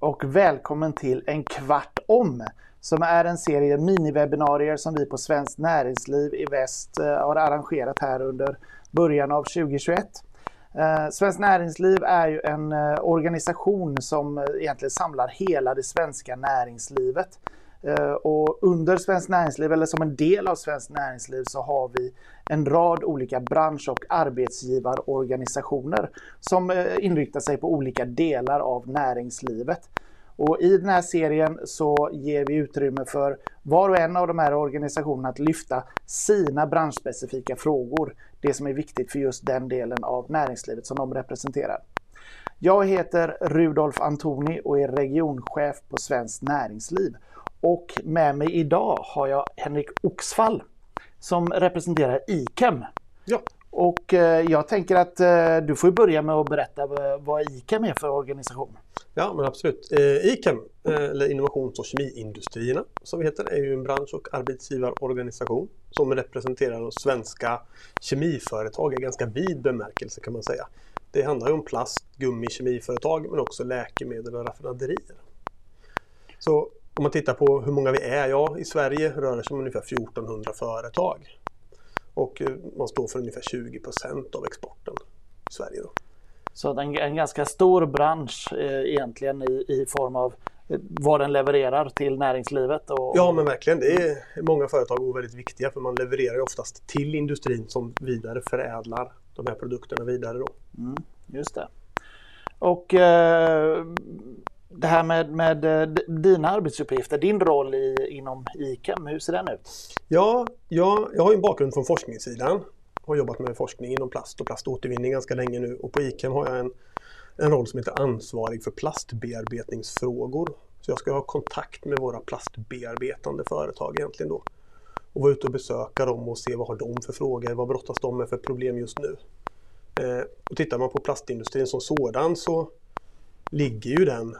och välkommen till En kvart om som är en serie miniwebinarier som vi på Svenskt Näringsliv i Väst eh, har arrangerat här under början av 2021. Eh, Svenskt Näringsliv är ju en eh, organisation som egentligen samlar hela det svenska näringslivet. Eh, och under Svenskt Näringsliv, eller som en del av Svenskt Näringsliv, så har vi en rad olika bransch och arbetsgivarorganisationer som eh, inriktar sig på olika delar av näringslivet. Och I den här serien så ger vi utrymme för var och en av de här organisationerna att lyfta sina branschspecifika frågor. Det som är viktigt för just den delen av näringslivet som de representerar. Jag heter Rudolf Antoni och är regionchef på Svenskt Näringsliv. Och med mig idag har jag Henrik Oxfall som representerar ICAM. Ja. Och eh, jag tänker att eh, du får börja med att berätta vad ICAM är för organisation. Ja, men absolut. Eh, ICAM, eller Innovations och kemiindustrierna som vi heter, är ju en bransch och arbetsgivarorganisation som representerar de svenska kemiföretag i ganska vid bemärkelse kan man säga. Det handlar ju om plast, gummi, kemiföretag men också läkemedel och raffinaderier. Så om man tittar på hur många vi är, ja i Sverige rör det sig om ungefär 1400 företag. Och eh, man står för ungefär 20% av exporten i Sverige. Då. Så en, en ganska stor bransch eh, egentligen i, i form av eh, vad den levererar till näringslivet. Och, ja men verkligen, det är många företag och väldigt viktiga för man levererar oftast till industrin som vidare förädlar de här produkterna vidare. Då. Mm, just det. Och eh, det här med, med eh, dina arbetsuppgifter, din roll i, inom ICAM, hur ser den ut? Ja, jag, jag har en bakgrund från forskningssidan. Har jobbat med forskning inom plast och plaståtervinning ganska länge nu och på ICAM har jag en, en roll som heter ansvarig för plastbearbetningsfrågor. Så jag ska ha kontakt med våra plastbearbetande företag egentligen då. Och vara ute och besöka dem och se vad har de för frågor, vad brottas de med för problem just nu. Eh, och tittar man på plastindustrin som sådan så ligger ju den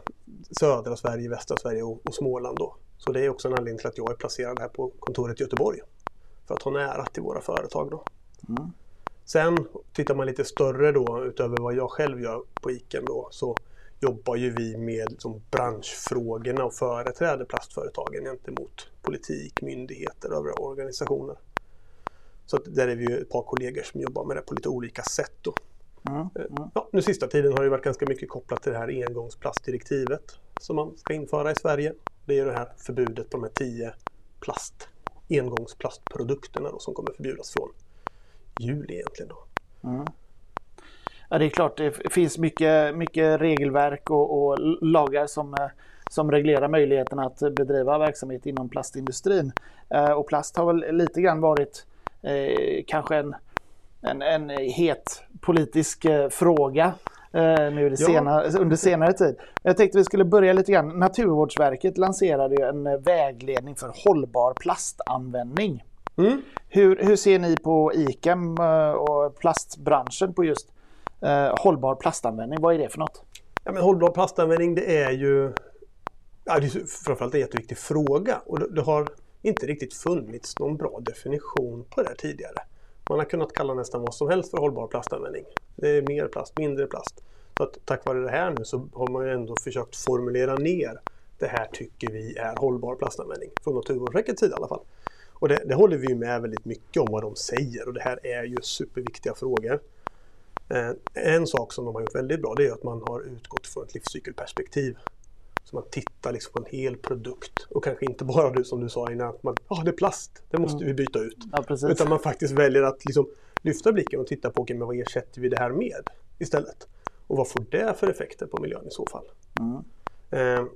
södra Sverige, västra Sverige och, och Småland då. Så det är också en anledning till att jag är placerad här på kontoret i Göteborg. För att ha nära till våra företag då. Mm. Sen tittar man lite större då utöver vad jag själv gör på ICAM då så jobbar ju vi med liksom, branschfrågorna och företräder plastföretagen gentemot politik, myndigheter och övriga organisationer. Så där är vi ju ett par kollegor som jobbar med det på lite olika sätt. Då. Mm, mm. Ja, nu sista tiden har det varit ganska mycket kopplat till det här engångsplastdirektivet som man ska införa i Sverige. Det är det här förbudet på de här tio plast, engångsplastprodukterna då, som kommer förbjudas från juli egentligen. Då. Mm. Ja, det är klart, det finns mycket, mycket regelverk och, och lagar som, eh, som reglerar möjligheten att bedriva verksamhet inom plastindustrin. Eh, och plast har väl lite grann varit eh, kanske en en, en het politisk eh, fråga eh, nu ja. senare, under senare tid. Jag tänkte vi skulle börja lite grann. Naturvårdsverket lanserade ju en eh, vägledning för hållbar plastanvändning. Mm. Hur, hur ser ni på ICAM och plastbranschen på just eh, hållbar plastanvändning? Vad är det för något? Ja, men hållbar plastanvändning det är ju ja, det är framförallt en jätteviktig fråga och det, det har inte riktigt funnits någon bra definition på det tidigare. Man har kunnat kalla nästan vad som helst för hållbar plastanvändning. Det är mer plast, mindre plast. Så att tack vare det här nu så har man ändå försökt formulera ner det här tycker vi är hållbar plastanvändning. Från Naturvårdsverkets sida i alla fall. Och det, det håller vi med väldigt mycket om vad de säger och det här är ju superviktiga frågor. Eh, en sak som de har gjort väldigt bra det är att man har utgått från ett livscykelperspektiv. Så man tittar liksom på en hel produkt och kanske inte bara du som du sa innan att man, ah, det är plast, det måste mm. vi byta ut. Ja, Utan man faktiskt väljer att liksom lyfta blicken och titta på okay, men vad ersätter vi det här med istället? Och vad får det för effekter på miljön i så fall? Mm. Eh,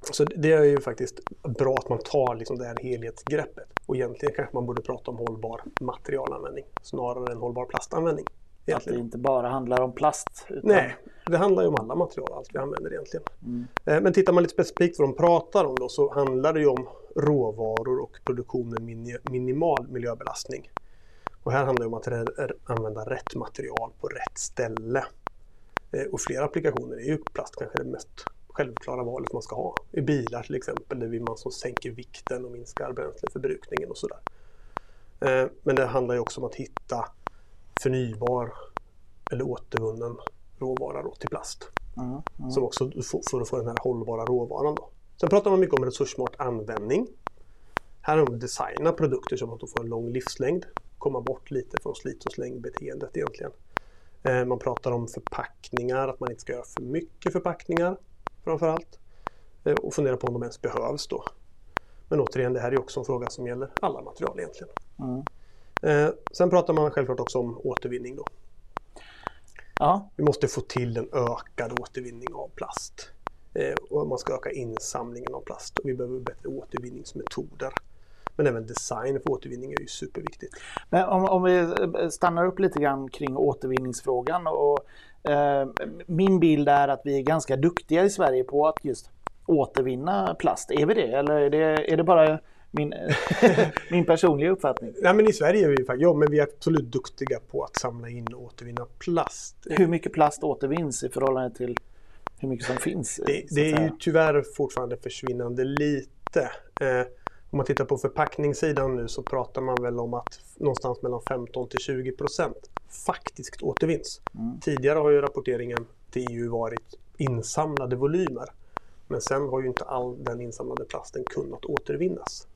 så det är ju faktiskt bra att man tar liksom det här helhetsgreppet. Och egentligen kanske man borde prata om hållbar materialanvändning snarare än hållbar plastanvändning. Egentligen. Att det inte bara handlar om plast? Utan... Nej, det handlar ju om alla material, allt vi använder egentligen. Mm. Eh, men tittar man lite specifikt vad de pratar om då så handlar det ju om råvaror och produktion med minimal miljöbelastning. Och här handlar det om att använda rätt material på rätt ställe. Eh, och flera applikationer är ju plast kanske det mest självklara valet man ska ha. I bilar till exempel, där vill man som sänker vikten och minskar bränsleförbrukningen och sådär. Eh, men det handlar ju också om att hitta förnybar eller återvunnen råvara då till plast. Mm. Mm. Som också för att få den här hållbara råvaran. Då. Sen pratar man mycket om resurssmart användning. Här har de designat produkter som att de får en lång livslängd. Komma bort lite från slit och släng-beteendet egentligen. Eh, man pratar om förpackningar, att man inte ska göra för mycket förpackningar framför allt. Eh, och fundera på om de ens behövs då. Men återigen, det här är också en fråga som gäller alla material egentligen. Mm. Eh, sen pratar man självklart också om återvinning. Då. Ja. Vi måste få till en ökad återvinning av plast. Eh, och man ska öka insamlingen av plast och vi behöver bättre återvinningsmetoder. Men även design för återvinning är ju superviktigt. Men om, om vi stannar upp lite grann kring återvinningsfrågan. Och, eh, min bild är att vi är ganska duktiga i Sverige på att just återvinna plast. Är vi det eller är det, är det bara min, min personliga uppfattning? Nej, men I Sverige är vi ja, men vi är absolut duktiga på att samla in och återvinna plast. Hur mycket plast återvinns i förhållande till hur mycket som finns? Det, det är ju tyvärr fortfarande försvinnande lite. Eh, om man tittar på förpackningssidan nu så pratar man väl om att någonstans mellan 15 till 20 procent faktiskt återvinns. Mm. Tidigare har ju rapporteringen till EU varit insamlade volymer. Men sen har ju inte all den insamlade plasten kunnat återvinnas.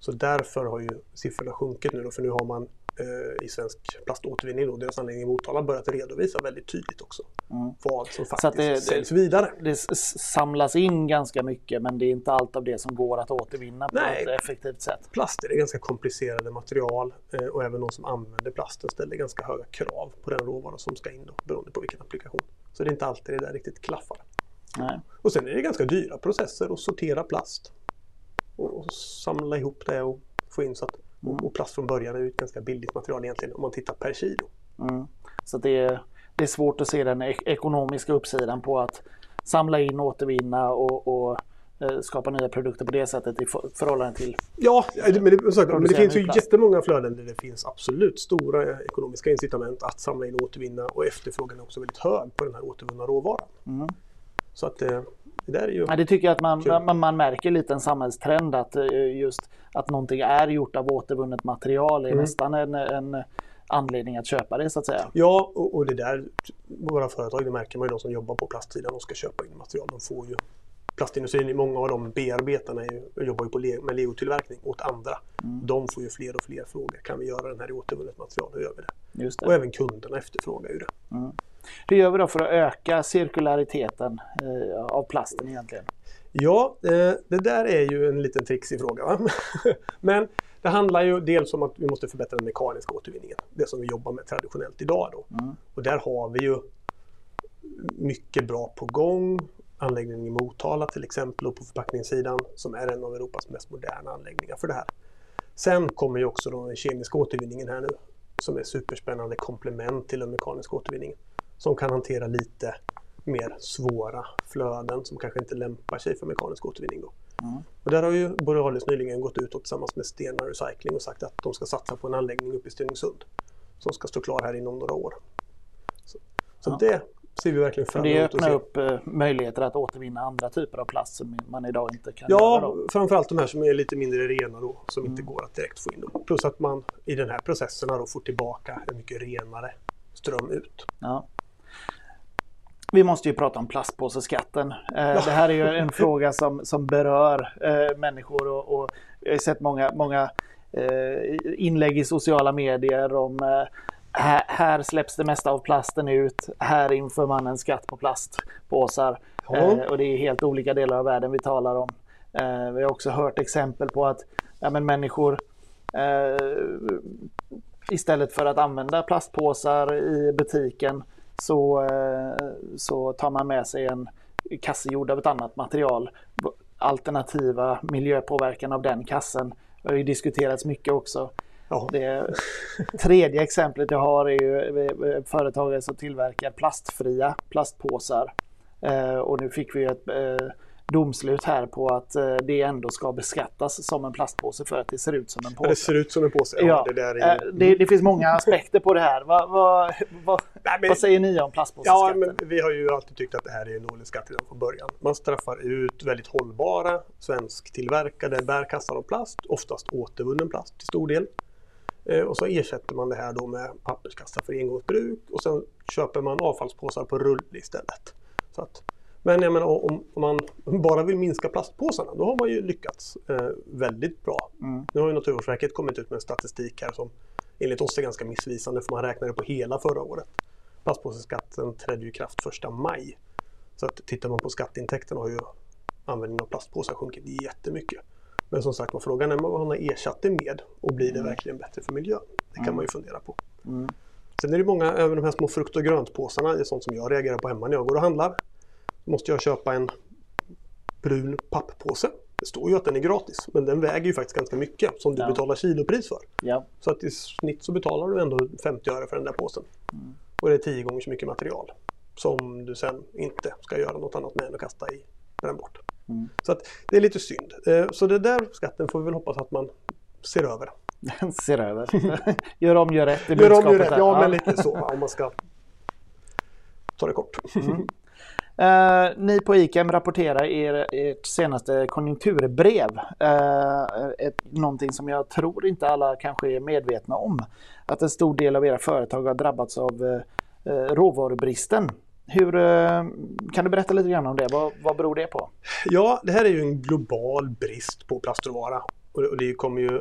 Så därför har ju siffrorna sjunkit nu då, för nu har man eh, i Svensk Plaståtervinning, då, deras anläggning i Motala, börjat redovisa väldigt tydligt också mm. vad som faktiskt det, säljs vidare. Det samlas in ganska mycket men det är inte allt av det som går att återvinna på Nej. ett effektivt sätt. Plaster är ganska komplicerade material eh, och även de som använder plasten ställer ganska höga krav på den råvara som ska in då, beroende på vilken applikation. Så det är inte alltid det där riktigt klaffar. Nej. Och sen är det ganska dyra processer att sortera plast och, och samla ihop det och få in så att Mm. Och plast från början är ju ett ganska billigt material egentligen om man tittar per kilo. Mm. Så det är, det är svårt att se den ekonomiska uppsidan på att samla in, återvinna och, och eh, skapa nya produkter på det sättet i förhållande till... Ja, men det, sagt, men det finns ju plast. jättemånga flöden där det finns absolut stora ekonomiska incitament att samla in och återvinna och efterfrågan är också väldigt hög på den här återvunna råvaran. Mm. Så att eh, det där är ju... Ja, det tycker jag att man, man, man, märker lite en samhällstrend att eh, just att någonting är gjort av återvunnet material är mm. nästan en, en anledning att köpa det så att säga. Ja, och, och det där, våra företag, det märker man ju de som jobbar på plastsidan och ska köpa in material. De får ju plastindustrin, många av de bearbetarna är, jobbar ju på le, med legotillverkning åt andra. Mm. De får ju fler och fler frågor. Kan vi göra den här i återvunnet material? Hur gör vi det? Det. Och även kunderna efterfrågar ju det. Mm. Hur gör vi då för att öka cirkulariteten eh, av plasten egentligen? Ja, eh, det där är ju en liten trixig fråga. Va? Men det handlar ju dels om att vi måste förbättra den mekaniska återvinningen. Det som vi jobbar med traditionellt idag. Då. Mm. Och där har vi ju mycket bra på gång. Anläggningen i Motala till exempel och på förpackningssidan som är en av Europas mest moderna anläggningar för det här. Sen kommer ju också den kemiska återvinningen här nu som är superspännande komplement till den mekaniska återvinningen som kan hantera lite mer svåra flöden som kanske inte lämpar sig för mekanisk återvinning. Då. Mm. Och där har ju Borealis nyligen gått ut och tillsammans med Stena Recycling och sagt att de ska satsa på en anläggning uppe i Stenungsund som ska stå klar här inom några år. Så, så ja. det ser vi verkligen fram emot. Det öppnar upp eh, möjligheter att återvinna andra typer av plast som man idag inte kan ja, göra. Framförallt de här som är lite mindre rena då, som mm. inte går att direkt få in. Då. Plus att man i den här processen då får tillbaka en mycket renare ström ut. Ja. Vi måste ju prata om plastpåseskatten. Eh, det här är ju en fråga som, som berör eh, människor och, och jag har sett många, många eh, inlägg i sociala medier om här, här, släpps det mesta av plasten ut. Här inför man en skatt på plastpåsar. Ja. och det är helt olika delar av världen vi talar om. vi har också hört exempel på att ja, men människor istället för att använda plastpåsar i butiken så, eh, så tar man med sig en kasse gjord av ett annat material. Alternativa miljöpåverkan av den kassen har ju diskuterats mycket också. Ja. Det tredje exemplet jag har är ju eh, företagare som tillverkar plastfria plastpåsar. Eh, och nu fick vi ett domslut här på att eh, det ändå ska beskattas som en plastpåse för att det ser ut som en påse. det ser ut som en påse, ja. ja det, där är... Eh, det, det, finns många aspekter på det här. Va, va, va, Nej, men... Vad säger ni om plastpåseskatten? Ja, men vi har ju alltid tyckt att det här är en dålig skatt redan från början. Man straffar ut väldigt hållbara svensktillverkade bärkassar av plast, oftast återvunnen plast till stor del. Eh, och så ersätter man det här då med papperskassar för engångsbruk och sen köper man avfallspåsar på rull istället. Så att, men jag menar, om, om man bara vill minska plastpåsarna, då har man ju lyckats eh, väldigt bra. Mm. Nu har ju Naturvårdsverket kommit ut med en statistik här som enligt oss är ganska missvisande för man räknade på hela förra året. Plastpåseskatten trädde ju i kraft första maj. Så att tittar man på skatteintäkterna har ju användningen av plastpåsar sjunkit jättemycket. Men som sagt var frågan är vad man har ersatt det med och blir det verkligen bättre för miljön? Det kan man ju fundera på. Mm. Sen är det många, även de här små frukt och gröntpåsarna, det är sånt som jag reagerar på hemma när jag går och handlar. Måste jag köpa en brun papppåse. Det står ju att den är gratis, men den väger ju faktiskt ganska mycket som du Ja. betalar kilopris för. Ja. Så att i snitt så betalar du ändå 50 öre för den där påsen. Och det är 10 gånger så mycket material som du sen inte ska göra något annat med än att kasta i bränn bort. Mm. Så att det är lite synd. Eh, Så det där skatten får vi väl hoppas att man ser över. Ser över. gör om, gör rätt. Gör om, gör rätt. Ja, men lite så om man ska ta det kort. Eh, ni på ICAM rapporterar er, ert senaste konjunkturbrev. Uh, ett, någonting som jag tror inte alla kanske är medvetna om. Att en stor del av era företag har drabbats av uh, råvarubristen. Hur, eh, kan du berätta lite grann om det? Vad, vad beror det på? Ja, det här är ju en global brist på plastråvara. Och det- kommer ju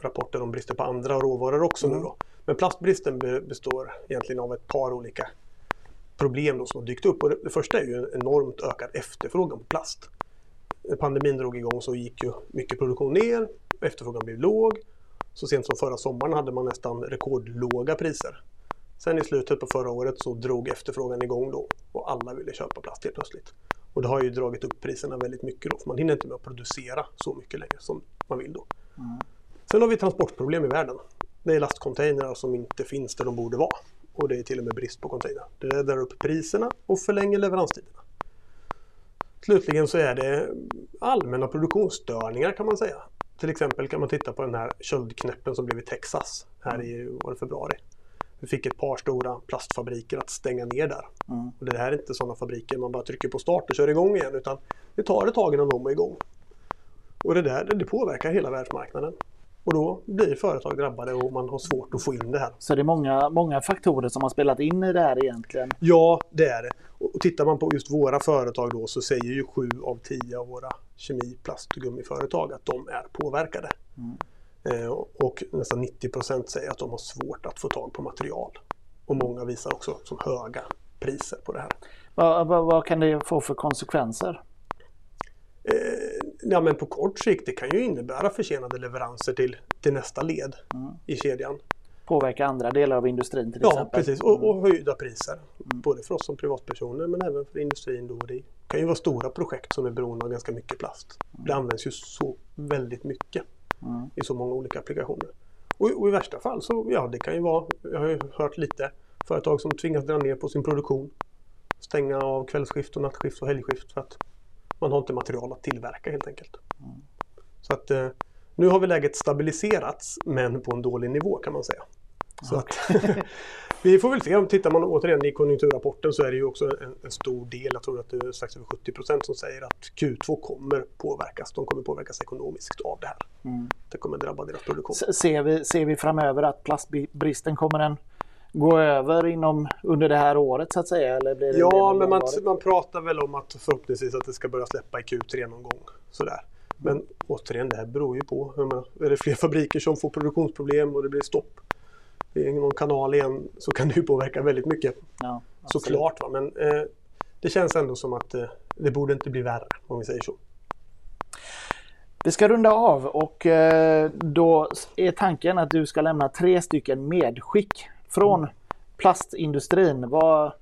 rapporter om brister på andra råvaror också nu då. Men plastbristen be- består egentligen av ett par olika problem då som har dykt upp. Och det, första är ju en enormt ökad efterfrågan på plast. När pandemin drog igång så gick ju mycket produktion ner, efterfrågan blev låg. Så sent som förra sommaren hade man nästan rekordlåga priser. Sen i slutet på förra året så drog efterfrågan igång då och alla ville köpa plast helt plötsligt. Och det har ju dragit upp priserna väldigt mycket då för man hinner inte med att producera så mycket längre som man vill då. Sen har vi transportproblem i världen. Det är lastcontainrar som inte finns där de borde vara. Och det är till och med brist på containrar. Det räddar upp priserna och förlänger leveranstiderna. Slutligen så är det allmänna produktionsstörningar kan man säga. Till exempel kan man titta på den här köldknäppen som blev i Texas här i var februari. Vi fick ett par stora plastfabriker att stänga ner där. Mm. Och det här är inte sådana fabriker man bara trycker på start och kör igång igen utan det tar ett tag innan de är igång. Och det där det påverkar hela världsmarknaden. Och då blir företag drabbade och man har svårt att få in det här. Så det är många, många faktorer som har spelat in i det här egentligen. Ja, det är det. Och tittar man på just våra företag då så säger ju sju av tio av våra kemi, plast och gummiföretag att de är påverkade. Eh, och nästan 90 procent säger att de har svårt att få tag på material. Och många visar också som höga priser på det här. Vad, vad, vad kan det få för konsekvenser? Eh, ja, men på kort sikt det kan ju innebära försenade leveranser till, till nästa led i kedjan. Påverka andra delar av industrin till Ja, exempel? precis. Och, och höjda priser. Både för oss som privatpersoner men även för industrin. Då. Det kan ju vara stora projekt som är beroende av ganska mycket plast. Det används ju så väldigt mycket Mm. i så många olika applikationer. Och, och i värsta fall så, ja det kan ju vara, jag har ju hört lite, företag som tvingas dra ner på sin produktion. Stänga av kvällsskift och nattskift och helgskift för att man har inte material att tillverka helt enkelt. Så att eh, nu har vi läget stabiliserats men på en dålig nivå kan man säga. Så att, vi får väl se. Om Tittar man återigen i konjunkturrapporten så är det ju också en, en stor del, jag tror att det är strax över 70 procent som säger att Q2 kommer påverkas. De kommer påverkas ekonomiskt av det här. Mm. Det kommer drabba deras produktion. Ser vi, ser vi framöver att plastbristen kommer den gå över inom, under det här året så att säga? Eller blir det Ja, men man, man pratar väl om att förhoppningsvis att det ska börja släppa i Q3 någon gång. Sådär. Men återigen, det här beror ju på. Menar, är det fler fabriker som får produktionsproblem och det blir stopp i någon kanal igen så kan det ju påverka väldigt mycket. Ja, absolut. Såklart. Va? Men eh, det känns ändå som att eh, det borde inte bli värre om vi säger så. Vi ska runda av och eh, då är tanken att du ska lämna tre stycken medskick från plastindustrin. Vad,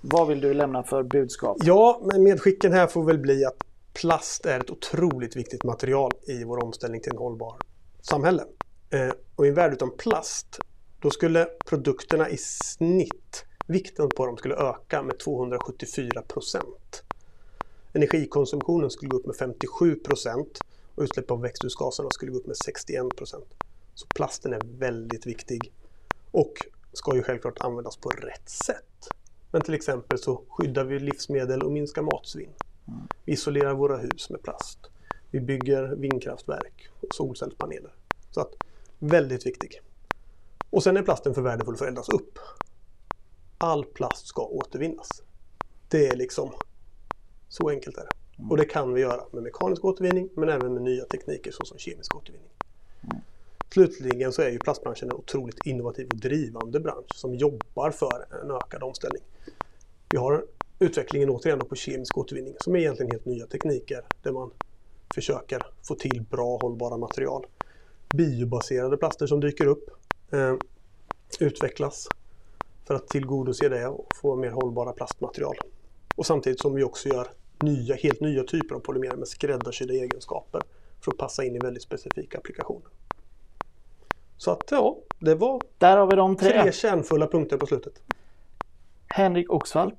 vad vill du lämna för budskap? Ja, men medskicken här får väl bli att plast är ett otroligt viktigt material i vår omställning till en hållbar samhälle. Eh, och i en värld utan plast, då skulle produkterna i snitt, vikten på dem skulle öka med 274 procent. Energikonsumtionen skulle gå upp med 57 procent och utsläpp av växthusgaserna skulle gå upp med 61 procent. Så plasten är väldigt viktig och ska ju självklart användas på rätt sätt. Men till exempel så skyddar vi livsmedel och minskar matsvinn. Vi isolerar våra hus med plast. Vi bygger vindkraftverk och solcellspaneler. Så att, väldigt viktig. Och sen är plasten för värdefull för att eldas upp. All plast ska återvinnas. Det är liksom så enkelt är det. Och det kan vi göra med mekanisk återvinning men även med nya tekniker såsom kemisk återvinning. Slutligen så är ju plastbranschen en otroligt innovativ och drivande bransch som jobbar för en ökad omställning. Vi har utvecklingen återigen på kemisk återvinning som är egentligen helt nya tekniker där man försöker få till bra hållbara material. Biobaserade plaster som dyker upp eh, utvecklas för att tillgodose det och få mer hållbara plastmaterial. Och samtidigt som vi också gör nya, helt nya typer av polymerer med skräddarsydda egenskaper för att passa in i väldigt specifika applikationer. Så att ja, det var Där har vi de tre. tre kärnfulla punkter på slutet. Henrik Oxvall,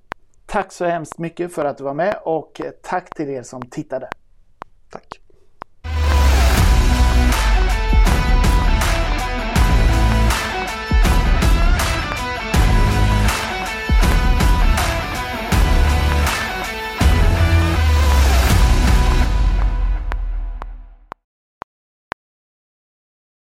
tack så hemskt mycket för att du var med och tack till er som tittade. Tack!